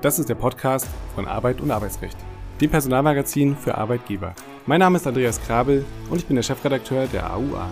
Das ist der Podcast von Arbeit und Arbeitsrecht, dem Personalmagazin für Arbeitgeber. Mein Name ist Andreas Krabel und ich bin der Chefredakteur der AUA.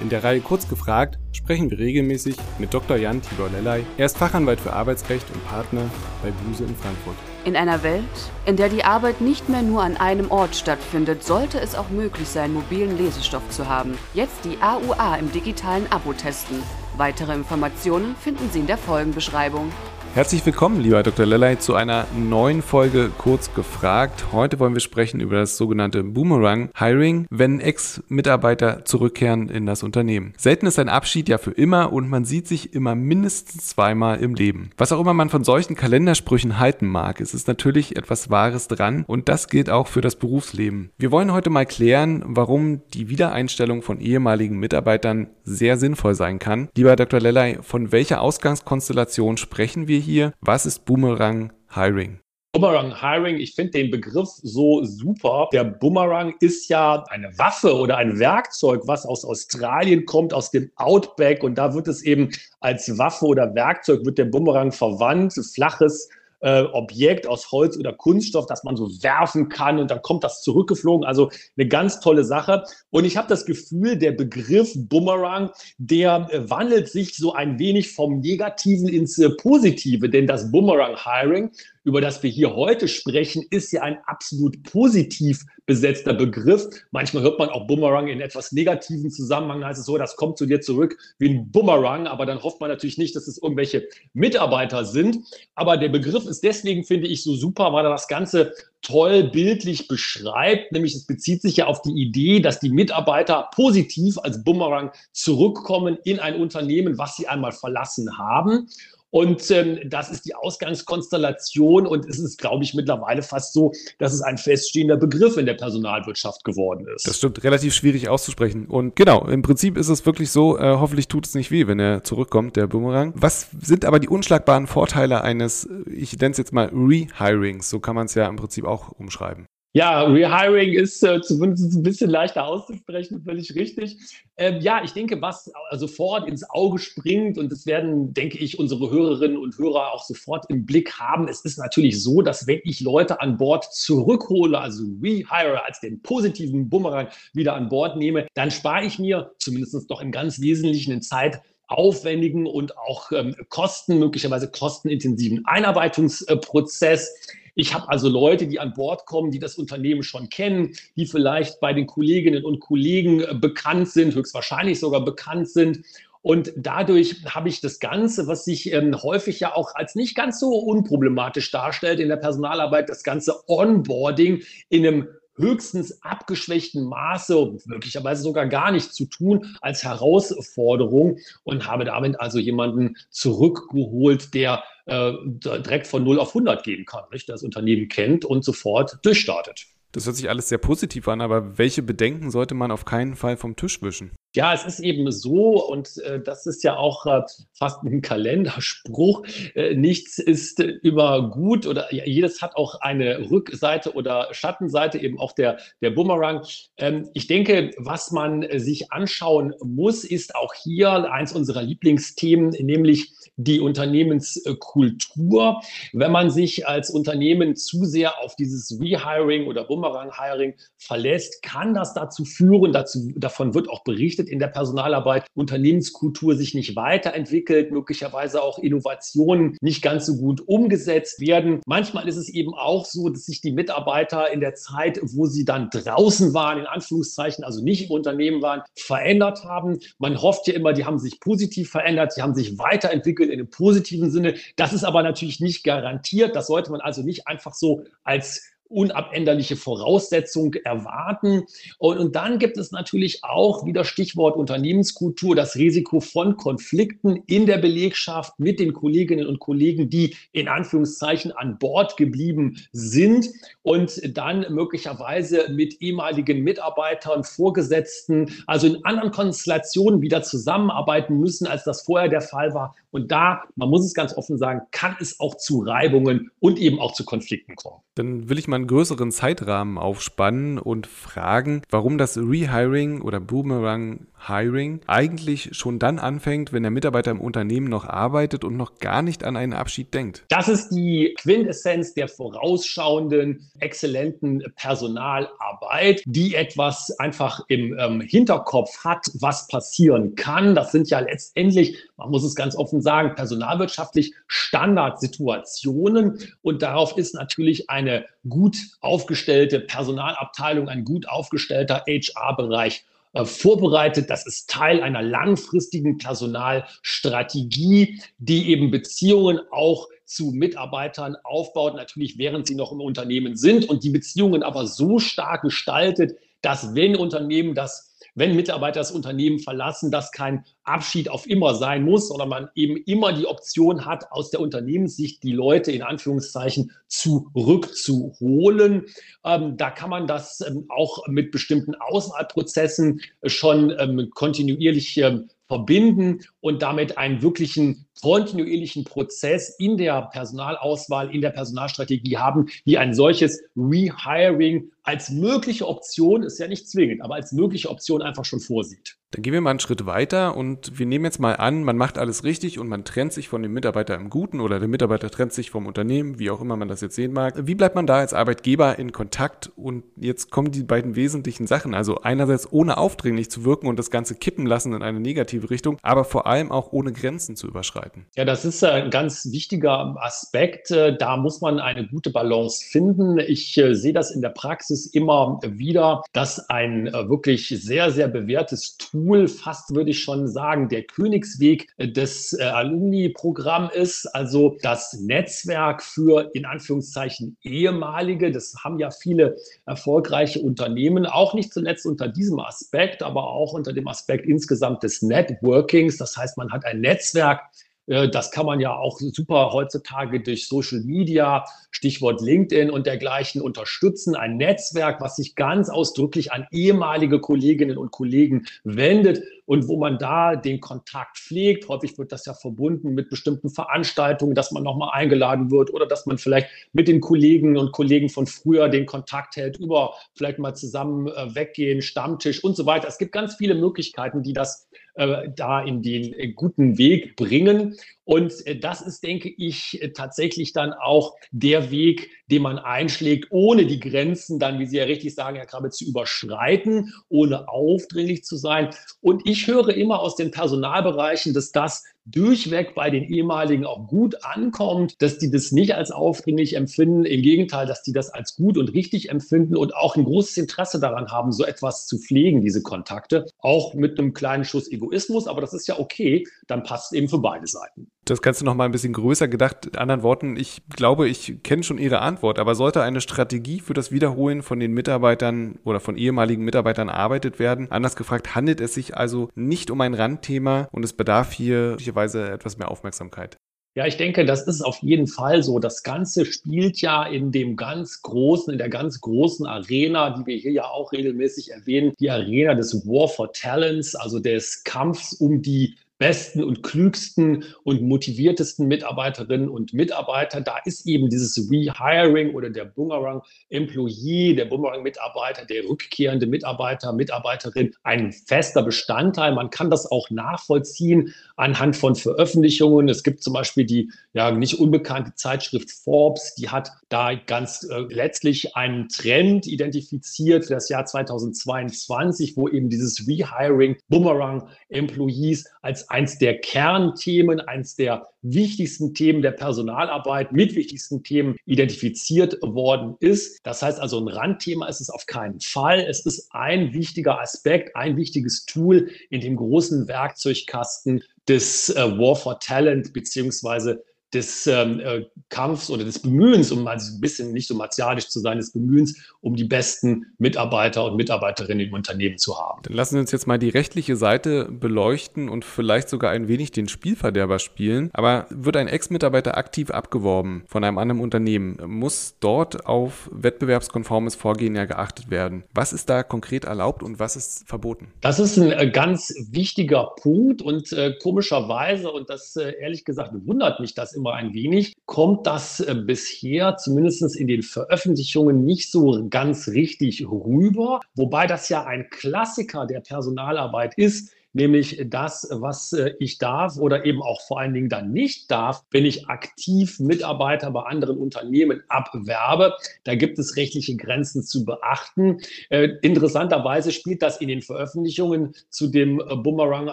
In der Reihe Kurz gefragt sprechen wir regelmäßig mit Dr. Jan Tibor Lellay. Er ist Fachanwalt für Arbeitsrecht und Partner bei Buse in Frankfurt. In einer Welt, in der die Arbeit nicht mehr nur an einem Ort stattfindet, sollte es auch möglich sein, mobilen Lesestoff zu haben. Jetzt die AUA im digitalen Abo testen. Weitere Informationen finden Sie in der Folgenbeschreibung. Herzlich willkommen, lieber Dr. Lellay, zu einer neuen Folge Kurz gefragt. Heute wollen wir sprechen über das sogenannte Boomerang Hiring, wenn Ex-Mitarbeiter zurückkehren in das Unternehmen. Selten ist ein Abschied ja für immer und man sieht sich immer mindestens zweimal im Leben. Was auch immer man von solchen Kalendersprüchen halten mag, es ist natürlich etwas Wahres dran und das gilt auch für das Berufsleben. Wir wollen heute mal klären, warum die Wiedereinstellung von ehemaligen Mitarbeitern sehr sinnvoll sein kann. Lieber Dr. Lellay, von welcher Ausgangskonstellation sprechen wir hier? Was ist Boomerang Hiring? Boomerang Hiring, ich finde den Begriff so super. Der Boomerang ist ja eine Waffe oder ein Werkzeug, was aus Australien kommt, aus dem Outback. Und da wird es eben als Waffe oder Werkzeug, wird der Boomerang verwandt, flaches äh, Objekt aus Holz oder Kunststoff, das man so werfen kann und dann kommt das zurückgeflogen. Also eine ganz tolle Sache. Und ich habe das Gefühl, der Begriff Boomerang, der äh, wandelt sich so ein wenig vom Negativen ins äh, Positive, denn das Boomerang Hiring über das wir hier heute sprechen, ist ja ein absolut positiv besetzter Begriff. Manchmal hört man auch Boomerang in etwas negativen Zusammenhang, heißt es so, das kommt zu dir zurück wie ein Boomerang, aber dann hofft man natürlich nicht, dass es irgendwelche Mitarbeiter sind. Aber der Begriff ist deswegen, finde ich, so super, weil er das Ganze toll bildlich beschreibt, nämlich es bezieht sich ja auf die Idee, dass die Mitarbeiter positiv als Boomerang zurückkommen in ein Unternehmen, was sie einmal verlassen haben. Und ähm, das ist die Ausgangskonstellation und es ist, glaube ich, mittlerweile fast so, dass es ein feststehender Begriff in der Personalwirtschaft geworden ist. Das stimmt, relativ schwierig auszusprechen. Und genau, im Prinzip ist es wirklich so, äh, hoffentlich tut es nicht weh, wenn er zurückkommt, der Boomerang. Was sind aber die unschlagbaren Vorteile eines, ich nenne es jetzt mal Rehirings, so kann man es ja im Prinzip auch umschreiben. Ja, Rehiring ist äh, zumindest ein bisschen leichter auszusprechen, völlig richtig. Ähm, ja, ich denke, was sofort ins Auge springt, und das werden, denke ich, unsere Hörerinnen und Hörer auch sofort im Blick haben, es ist natürlich so, dass wenn ich Leute an Bord zurückhole, also Rehire als den positiven Bumerang wieder an Bord nehme, dann spare ich mir zumindest doch im ganz Wesentlichen in Zeit aufwendigen und auch ähm, kosten, möglicherweise kostenintensiven Einarbeitungsprozess. Ich habe also Leute, die an Bord kommen, die das Unternehmen schon kennen, die vielleicht bei den Kolleginnen und Kollegen äh, bekannt sind, höchstwahrscheinlich sogar bekannt sind. Und dadurch habe ich das Ganze, was sich ähm, häufig ja auch als nicht ganz so unproblematisch darstellt in der Personalarbeit, das ganze Onboarding in einem höchstens abgeschwächten Maße, möglicherweise sogar gar nicht zu tun, als Herausforderung und habe damit also jemanden zurückgeholt, der äh, direkt von 0 auf 100 gehen kann, nicht? das Unternehmen kennt und sofort durchstartet. Das hört sich alles sehr positiv an, aber welche Bedenken sollte man auf keinen Fall vom Tisch wischen? Ja, es ist eben so, und äh, das ist ja auch äh, fast ein Kalenderspruch, äh, nichts ist immer gut oder ja, jedes hat auch eine Rückseite oder Schattenseite, eben auch der, der Bumerang. Ähm, ich denke, was man sich anschauen muss, ist auch hier eins unserer Lieblingsthemen, nämlich die Unternehmenskultur. Wenn man sich als Unternehmen zu sehr auf dieses Rehiring oder Bumerang-Hiring verlässt, kann das dazu führen, dazu, davon wird auch berichtet in der Personalarbeit, Unternehmenskultur sich nicht weiterentwickelt, möglicherweise auch Innovationen nicht ganz so gut umgesetzt werden. Manchmal ist es eben auch so, dass sich die Mitarbeiter in der Zeit, wo sie dann draußen waren, in Anführungszeichen, also nicht im Unternehmen waren, verändert haben. Man hofft ja immer, die haben sich positiv verändert, sie haben sich weiterentwickelt in einem positiven Sinne. Das ist aber natürlich nicht garantiert. Das sollte man also nicht einfach so als unabänderliche Voraussetzung erwarten. Und, und, dann gibt es natürlich auch wieder Stichwort Unternehmenskultur, das Risiko von Konflikten in der Belegschaft mit den Kolleginnen und Kollegen, die in Anführungszeichen an Bord geblieben sind und dann möglicherweise mit ehemaligen Mitarbeitern, Vorgesetzten, also in anderen Konstellationen wieder zusammenarbeiten müssen, als das vorher der Fall war. Und da, man muss es ganz offen sagen, kann es auch zu Reibungen und eben auch zu Konflikten kommen. Dann will ich mal einen größeren Zeitrahmen aufspannen und fragen, warum das Rehiring oder Boomerang Hiring eigentlich schon dann anfängt, wenn der Mitarbeiter im Unternehmen noch arbeitet und noch gar nicht an einen Abschied denkt. Das ist die Quintessenz der vorausschauenden, exzellenten Personalarbeit, die etwas einfach im ähm, Hinterkopf hat, was passieren kann. Das sind ja letztendlich, man muss es ganz offen sagen, personalwirtschaftlich Standardsituationen. Und darauf ist natürlich eine gut aufgestellte Personalabteilung, ein gut aufgestellter HR-Bereich vorbereitet. Das ist Teil einer langfristigen Personalstrategie, die eben Beziehungen auch zu Mitarbeitern aufbaut, natürlich während sie noch im Unternehmen sind und die Beziehungen aber so stark gestaltet, dass wenn Unternehmen das wenn Mitarbeiter das Unternehmen verlassen, dass kein Abschied auf immer sein muss, sondern man eben immer die Option hat, aus der Unternehmenssicht die Leute in Anführungszeichen zurückzuholen. Ähm, da kann man das ähm, auch mit bestimmten Auswahlprozessen schon ähm, kontinuierlich ähm, verbinden und damit einen wirklichen kontinuierlichen Prozess in der Personalauswahl, in der Personalstrategie haben, die ein solches Rehiring als mögliche Option, ist ja nicht zwingend, aber als mögliche Option einfach schon vorsieht. Dann gehen wir mal einen Schritt weiter und wir nehmen jetzt mal an, man macht alles richtig und man trennt sich von dem Mitarbeiter im Guten oder der Mitarbeiter trennt sich vom Unternehmen, wie auch immer man das jetzt sehen mag. Wie bleibt man da als Arbeitgeber in Kontakt? Und jetzt kommen die beiden wesentlichen Sachen. Also einerseits ohne aufdringlich zu wirken und das Ganze kippen lassen in eine negative Richtung, aber vor allem auch ohne Grenzen zu überschreiten. Ja, das ist ein ganz wichtiger Aspekt. Da muss man eine gute Balance finden. Ich äh, sehe das in der Praxis immer wieder, dass ein äh, wirklich sehr, sehr bewährtes Tool fast würde ich schon sagen, der Königsweg des äh, Alumni-Programm ist, also das Netzwerk für in Anführungszeichen ehemalige. Das haben ja viele erfolgreiche Unternehmen, auch nicht zuletzt unter diesem Aspekt, aber auch unter dem Aspekt insgesamt des Networkings. Das heißt, man hat ein Netzwerk, äh, das kann man ja auch super heutzutage durch Social Media, Stichwort LinkedIn und dergleichen unterstützen. Ein Netzwerk, was sich ganz ausdrücklich an ehemalige Kolleginnen und Kollegen wendet und wo man da den Kontakt pflegt. Häufig wird das ja verbunden mit bestimmten Veranstaltungen, dass man nochmal eingeladen wird oder dass man vielleicht mit den Kollegen und Kollegen von früher den Kontakt hält, über vielleicht mal zusammen äh, weggehen, Stammtisch und so weiter. Es gibt ganz viele Möglichkeiten, die das äh, da in den äh, guten Weg bringen. Und äh, das ist, denke ich, äh, tatsächlich dann auch der Weg, den man einschlägt, ohne die Grenzen dann, wie Sie ja richtig sagen, Herr Krabbe, zu überschreiten, ohne aufdringlich zu sein. Und ich höre immer aus den Personalbereichen, dass das durchweg bei den ehemaligen auch gut ankommt, dass die das nicht als aufdringlich empfinden. Im Gegenteil, dass die das als gut und richtig empfinden und auch ein großes Interesse daran haben, so etwas zu pflegen, diese Kontakte. Auch mit einem kleinen Schuss Egoismus, aber das ist ja okay, dann passt es eben für beide Seiten. Das Ganze noch mal ein bisschen größer gedacht. In anderen Worten, ich glaube, ich kenne schon Ihre Antwort, aber sollte eine Strategie für das Wiederholen von den Mitarbeitern oder von ehemaligen Mitarbeitern erarbeitet werden? Anders gefragt, handelt es sich also nicht um ein Randthema und es bedarf hier möglicherweise etwas mehr Aufmerksamkeit? Ja, ich denke, das ist auf jeden Fall so. Das Ganze spielt ja in dem ganz großen, in der ganz großen Arena, die wir hier ja auch regelmäßig erwähnen, die Arena des War for Talents, also des Kampfs um die besten und klügsten und motiviertesten Mitarbeiterinnen und Mitarbeiter. Da ist eben dieses Rehiring oder der Boomerang Employee, der Boomerang Mitarbeiter, der rückkehrende Mitarbeiter, Mitarbeiterin ein fester Bestandteil. Man kann das auch nachvollziehen anhand von Veröffentlichungen. Es gibt zum Beispiel die ja nicht unbekannte Zeitschrift Forbes, die hat da ganz äh, letztlich einen Trend identifiziert für das Jahr 2022, wo eben dieses Rehiring Boomerang Employees als eins der Kernthemen, eins der wichtigsten Themen der Personalarbeit, mit wichtigsten Themen identifiziert worden ist. Das heißt also, ein Randthema ist es auf keinen Fall. Es ist ein wichtiger Aspekt, ein wichtiges Tool in dem großen Werkzeugkasten des äh, War for Talent beziehungsweise des ähm, äh, Kampfs oder des Bemühens, um ein bisschen nicht so martialisch zu sein, des Bemühens, um die besten Mitarbeiter und Mitarbeiterinnen im Unternehmen zu haben. Dann lassen Sie uns jetzt mal die rechtliche Seite beleuchten und vielleicht sogar ein wenig den Spielverderber spielen. Aber wird ein Ex-Mitarbeiter aktiv abgeworben von einem anderen Unternehmen, muss dort auf wettbewerbskonformes Vorgehen ja geachtet werden. Was ist da konkret erlaubt und was ist verboten? Das ist ein äh, ganz wichtiger Punkt und äh, komischerweise, und das äh, ehrlich gesagt wundert mich das immer ein wenig, kommt das äh, bisher zumindest in den Veröffentlichungen nicht so ganz richtig rüber, wobei das ja ein Klassiker der Personalarbeit ist, nämlich das, was äh, ich darf oder eben auch vor allen Dingen dann nicht darf, wenn ich aktiv Mitarbeiter bei anderen Unternehmen abwerbe. Da gibt es rechtliche Grenzen zu beachten. Äh, interessanterweise spielt das in den Veröffentlichungen zu dem Boomerang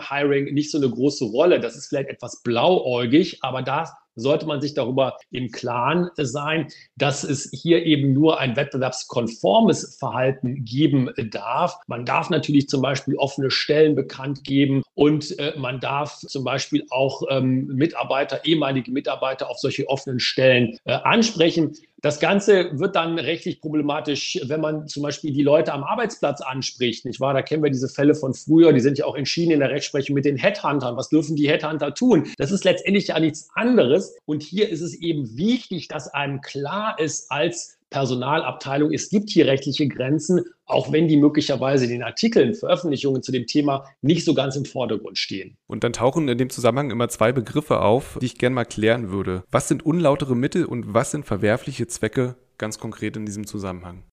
Hiring nicht so eine große Rolle. Das ist vielleicht etwas blauäugig, aber da sollte man sich darüber im Klaren sein, dass es hier eben nur ein wettbewerbskonformes Verhalten geben darf. Man darf natürlich zum Beispiel offene Stellen bekannt geben und äh, man darf zum Beispiel auch ähm, Mitarbeiter, ehemalige Mitarbeiter auf solche offenen Stellen äh, ansprechen. Das Ganze wird dann rechtlich problematisch, wenn man zum Beispiel die Leute am Arbeitsplatz anspricht. Nicht wahr? Da kennen wir diese Fälle von früher, die sind ja auch entschieden in der Rechtsprechung mit den Headhuntern. Was dürfen die Headhunter tun? Das ist letztendlich ja nichts anderes. Und hier ist es eben wichtig, dass einem klar ist als Personalabteilung, es gibt hier rechtliche Grenzen, auch wenn die möglicherweise in den Artikeln, Veröffentlichungen zu dem Thema nicht so ganz im Vordergrund stehen. Und dann tauchen in dem Zusammenhang immer zwei Begriffe auf, die ich gerne mal klären würde. Was sind unlautere Mittel und was sind verwerfliche Zwecke ganz konkret in diesem Zusammenhang?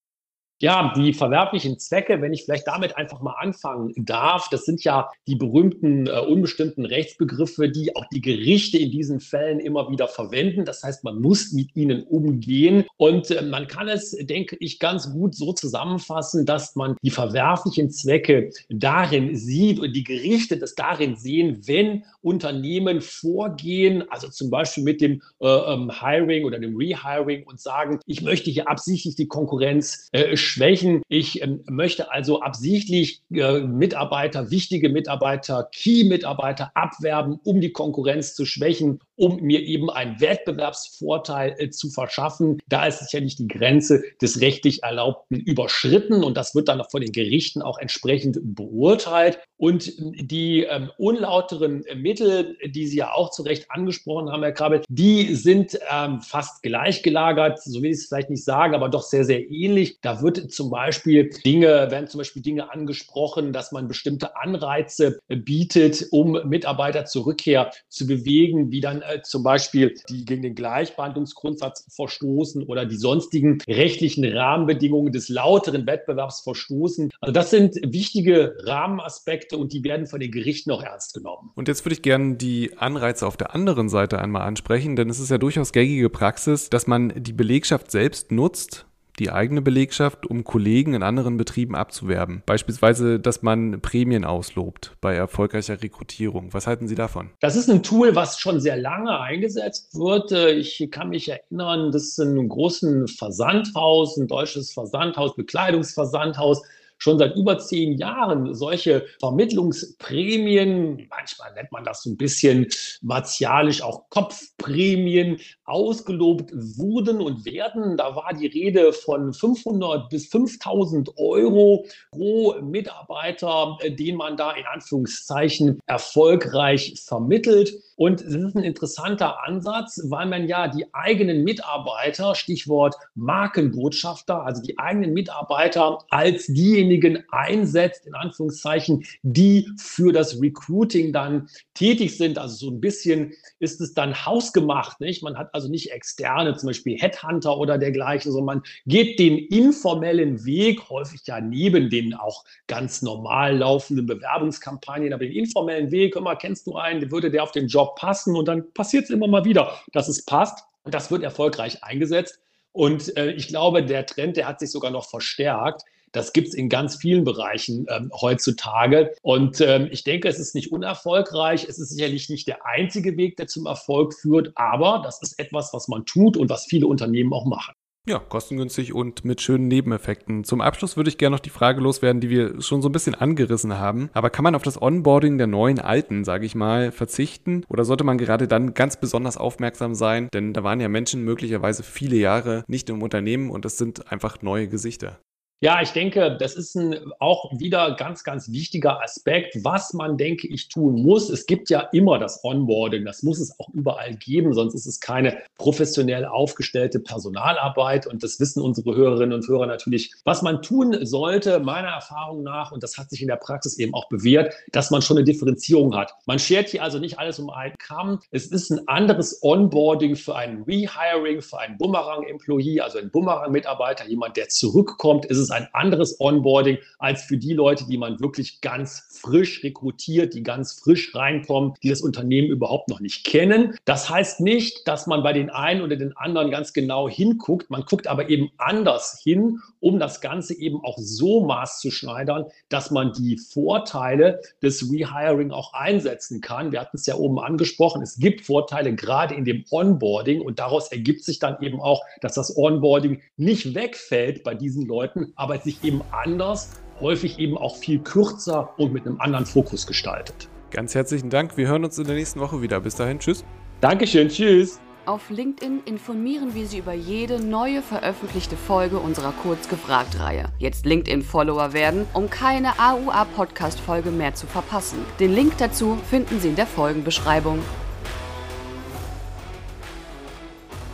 Ja, die verwerblichen Zwecke, wenn ich vielleicht damit einfach mal anfangen darf, das sind ja die berühmten äh, unbestimmten Rechtsbegriffe, die auch die Gerichte in diesen Fällen immer wieder verwenden. Das heißt, man muss mit ihnen umgehen und äh, man kann es, denke ich, ganz gut so zusammenfassen, dass man die verwerflichen Zwecke darin sieht und die Gerichte das darin sehen, wenn Unternehmen vorgehen, also zum Beispiel mit dem äh, ähm, Hiring oder dem Rehiring und sagen, ich möchte hier absichtlich die Konkurrenz äh, Schwächen. Ich ähm, möchte also absichtlich äh, Mitarbeiter, wichtige Mitarbeiter, Key-Mitarbeiter abwerben, um die Konkurrenz zu schwächen, um mir eben einen Wettbewerbsvorteil äh, zu verschaffen. Da ist sicherlich die Grenze des rechtlich Erlaubten überschritten und das wird dann von den Gerichten auch entsprechend beurteilt. Und die ähm, unlauteren Mittel, die Sie ja auch zu Recht angesprochen haben, Herr Krabbe, die sind ähm, fast gleichgelagert, so will ich es vielleicht nicht sagen, aber doch sehr, sehr ähnlich. Da wird zum Beispiel Dinge, werden zum Beispiel Dinge angesprochen, dass man bestimmte Anreize bietet, um Mitarbeiter zur Rückkehr zu bewegen, wie dann äh, zum Beispiel die gegen den Gleichbehandlungsgrundsatz verstoßen oder die sonstigen rechtlichen Rahmenbedingungen des lauteren Wettbewerbs verstoßen. Also das sind wichtige Rahmenaspekte und die werden von den Gerichten auch ernst genommen. Und jetzt würde ich gerne die Anreize auf der anderen Seite einmal ansprechen, denn es ist ja durchaus gängige Praxis, dass man die Belegschaft selbst nutzt, die eigene Belegschaft, um Kollegen in anderen Betrieben abzuwerben. Beispielsweise, dass man Prämien auslobt bei erfolgreicher Rekrutierung. Was halten Sie davon? Das ist ein Tool, was schon sehr lange eingesetzt wird. Ich kann mich erinnern, dass in einem großen Versandhaus, ein deutsches Versandhaus, Bekleidungsversandhaus, schon seit über zehn Jahren solche Vermittlungsprämien, manchmal nennt man das so ein bisschen martialisch auch Kopfprämien, ausgelobt wurden und werden. Da war die Rede von 500 bis 5000 Euro pro Mitarbeiter, den man da in Anführungszeichen erfolgreich vermittelt. Und es ist ein interessanter Ansatz, weil man ja die eigenen Mitarbeiter, Stichwort Markenbotschafter, also die eigenen Mitarbeiter als diejenigen einsetzt, in Anführungszeichen, die für das Recruiting dann tätig sind. Also so ein bisschen ist es dann hausgemacht. Nicht? Man hat also nicht externe, zum Beispiel Headhunter oder dergleichen, sondern man geht den informellen Weg, häufig ja neben den auch ganz normal laufenden Bewerbungskampagnen, aber den informellen Weg, immer kennst du einen, würde der auf den Job passen und dann passiert es immer mal wieder, dass es passt und das wird erfolgreich eingesetzt. Und äh, ich glaube, der Trend, der hat sich sogar noch verstärkt. Das gibt es in ganz vielen Bereichen ähm, heutzutage. Und ähm, ich denke, es ist nicht unerfolgreich. Es ist sicherlich nicht der einzige Weg, der zum Erfolg führt, aber das ist etwas, was man tut und was viele Unternehmen auch machen. Ja, kostengünstig und mit schönen Nebeneffekten. Zum Abschluss würde ich gerne noch die Frage loswerden, die wir schon so ein bisschen angerissen haben. Aber kann man auf das Onboarding der neuen Alten, sage ich mal, verzichten? Oder sollte man gerade dann ganz besonders aufmerksam sein? Denn da waren ja Menschen möglicherweise viele Jahre nicht im Unternehmen und es sind einfach neue Gesichter. Ja, ich denke, das ist ein auch wieder ganz, ganz wichtiger Aspekt, was man, denke ich, tun muss. Es gibt ja immer das Onboarding, das muss es auch überall geben, sonst ist es keine professionell aufgestellte Personalarbeit und das wissen unsere Hörerinnen und Hörer natürlich. Was man tun sollte, meiner Erfahrung nach, und das hat sich in der Praxis eben auch bewährt, dass man schon eine Differenzierung hat. Man schert hier also nicht alles um einen Kamm. Es ist ein anderes Onboarding für einen Rehiring, für einen Bumerang-Employee, also einen Bumerang-Mitarbeiter, jemand, der zurückkommt, ist es ist ein anderes Onboarding als für die Leute, die man wirklich ganz frisch rekrutiert, die ganz frisch reinkommen, die das Unternehmen überhaupt noch nicht kennen. Das heißt nicht, dass man bei den einen oder den anderen ganz genau hinguckt. Man guckt aber eben anders hin, um das Ganze eben auch so maßzuschneidern, dass man die Vorteile des Rehiring auch einsetzen kann. Wir hatten es ja oben angesprochen. Es gibt Vorteile gerade in dem Onboarding und daraus ergibt sich dann eben auch, dass das Onboarding nicht wegfällt bei diesen Leuten, aber sich eben anders häufig eben auch viel kürzer und mit einem anderen Fokus gestaltet. Ganz herzlichen Dank. Wir hören uns in der nächsten Woche wieder. Bis dahin, tschüss. Dankeschön, tschüss. Auf LinkedIn informieren wir Sie über jede neue veröffentlichte Folge unserer Kurz gefragt Reihe. Jetzt LinkedIn-Follower werden, um keine AUA-Podcast-Folge mehr zu verpassen. Den Link dazu finden Sie in der Folgenbeschreibung.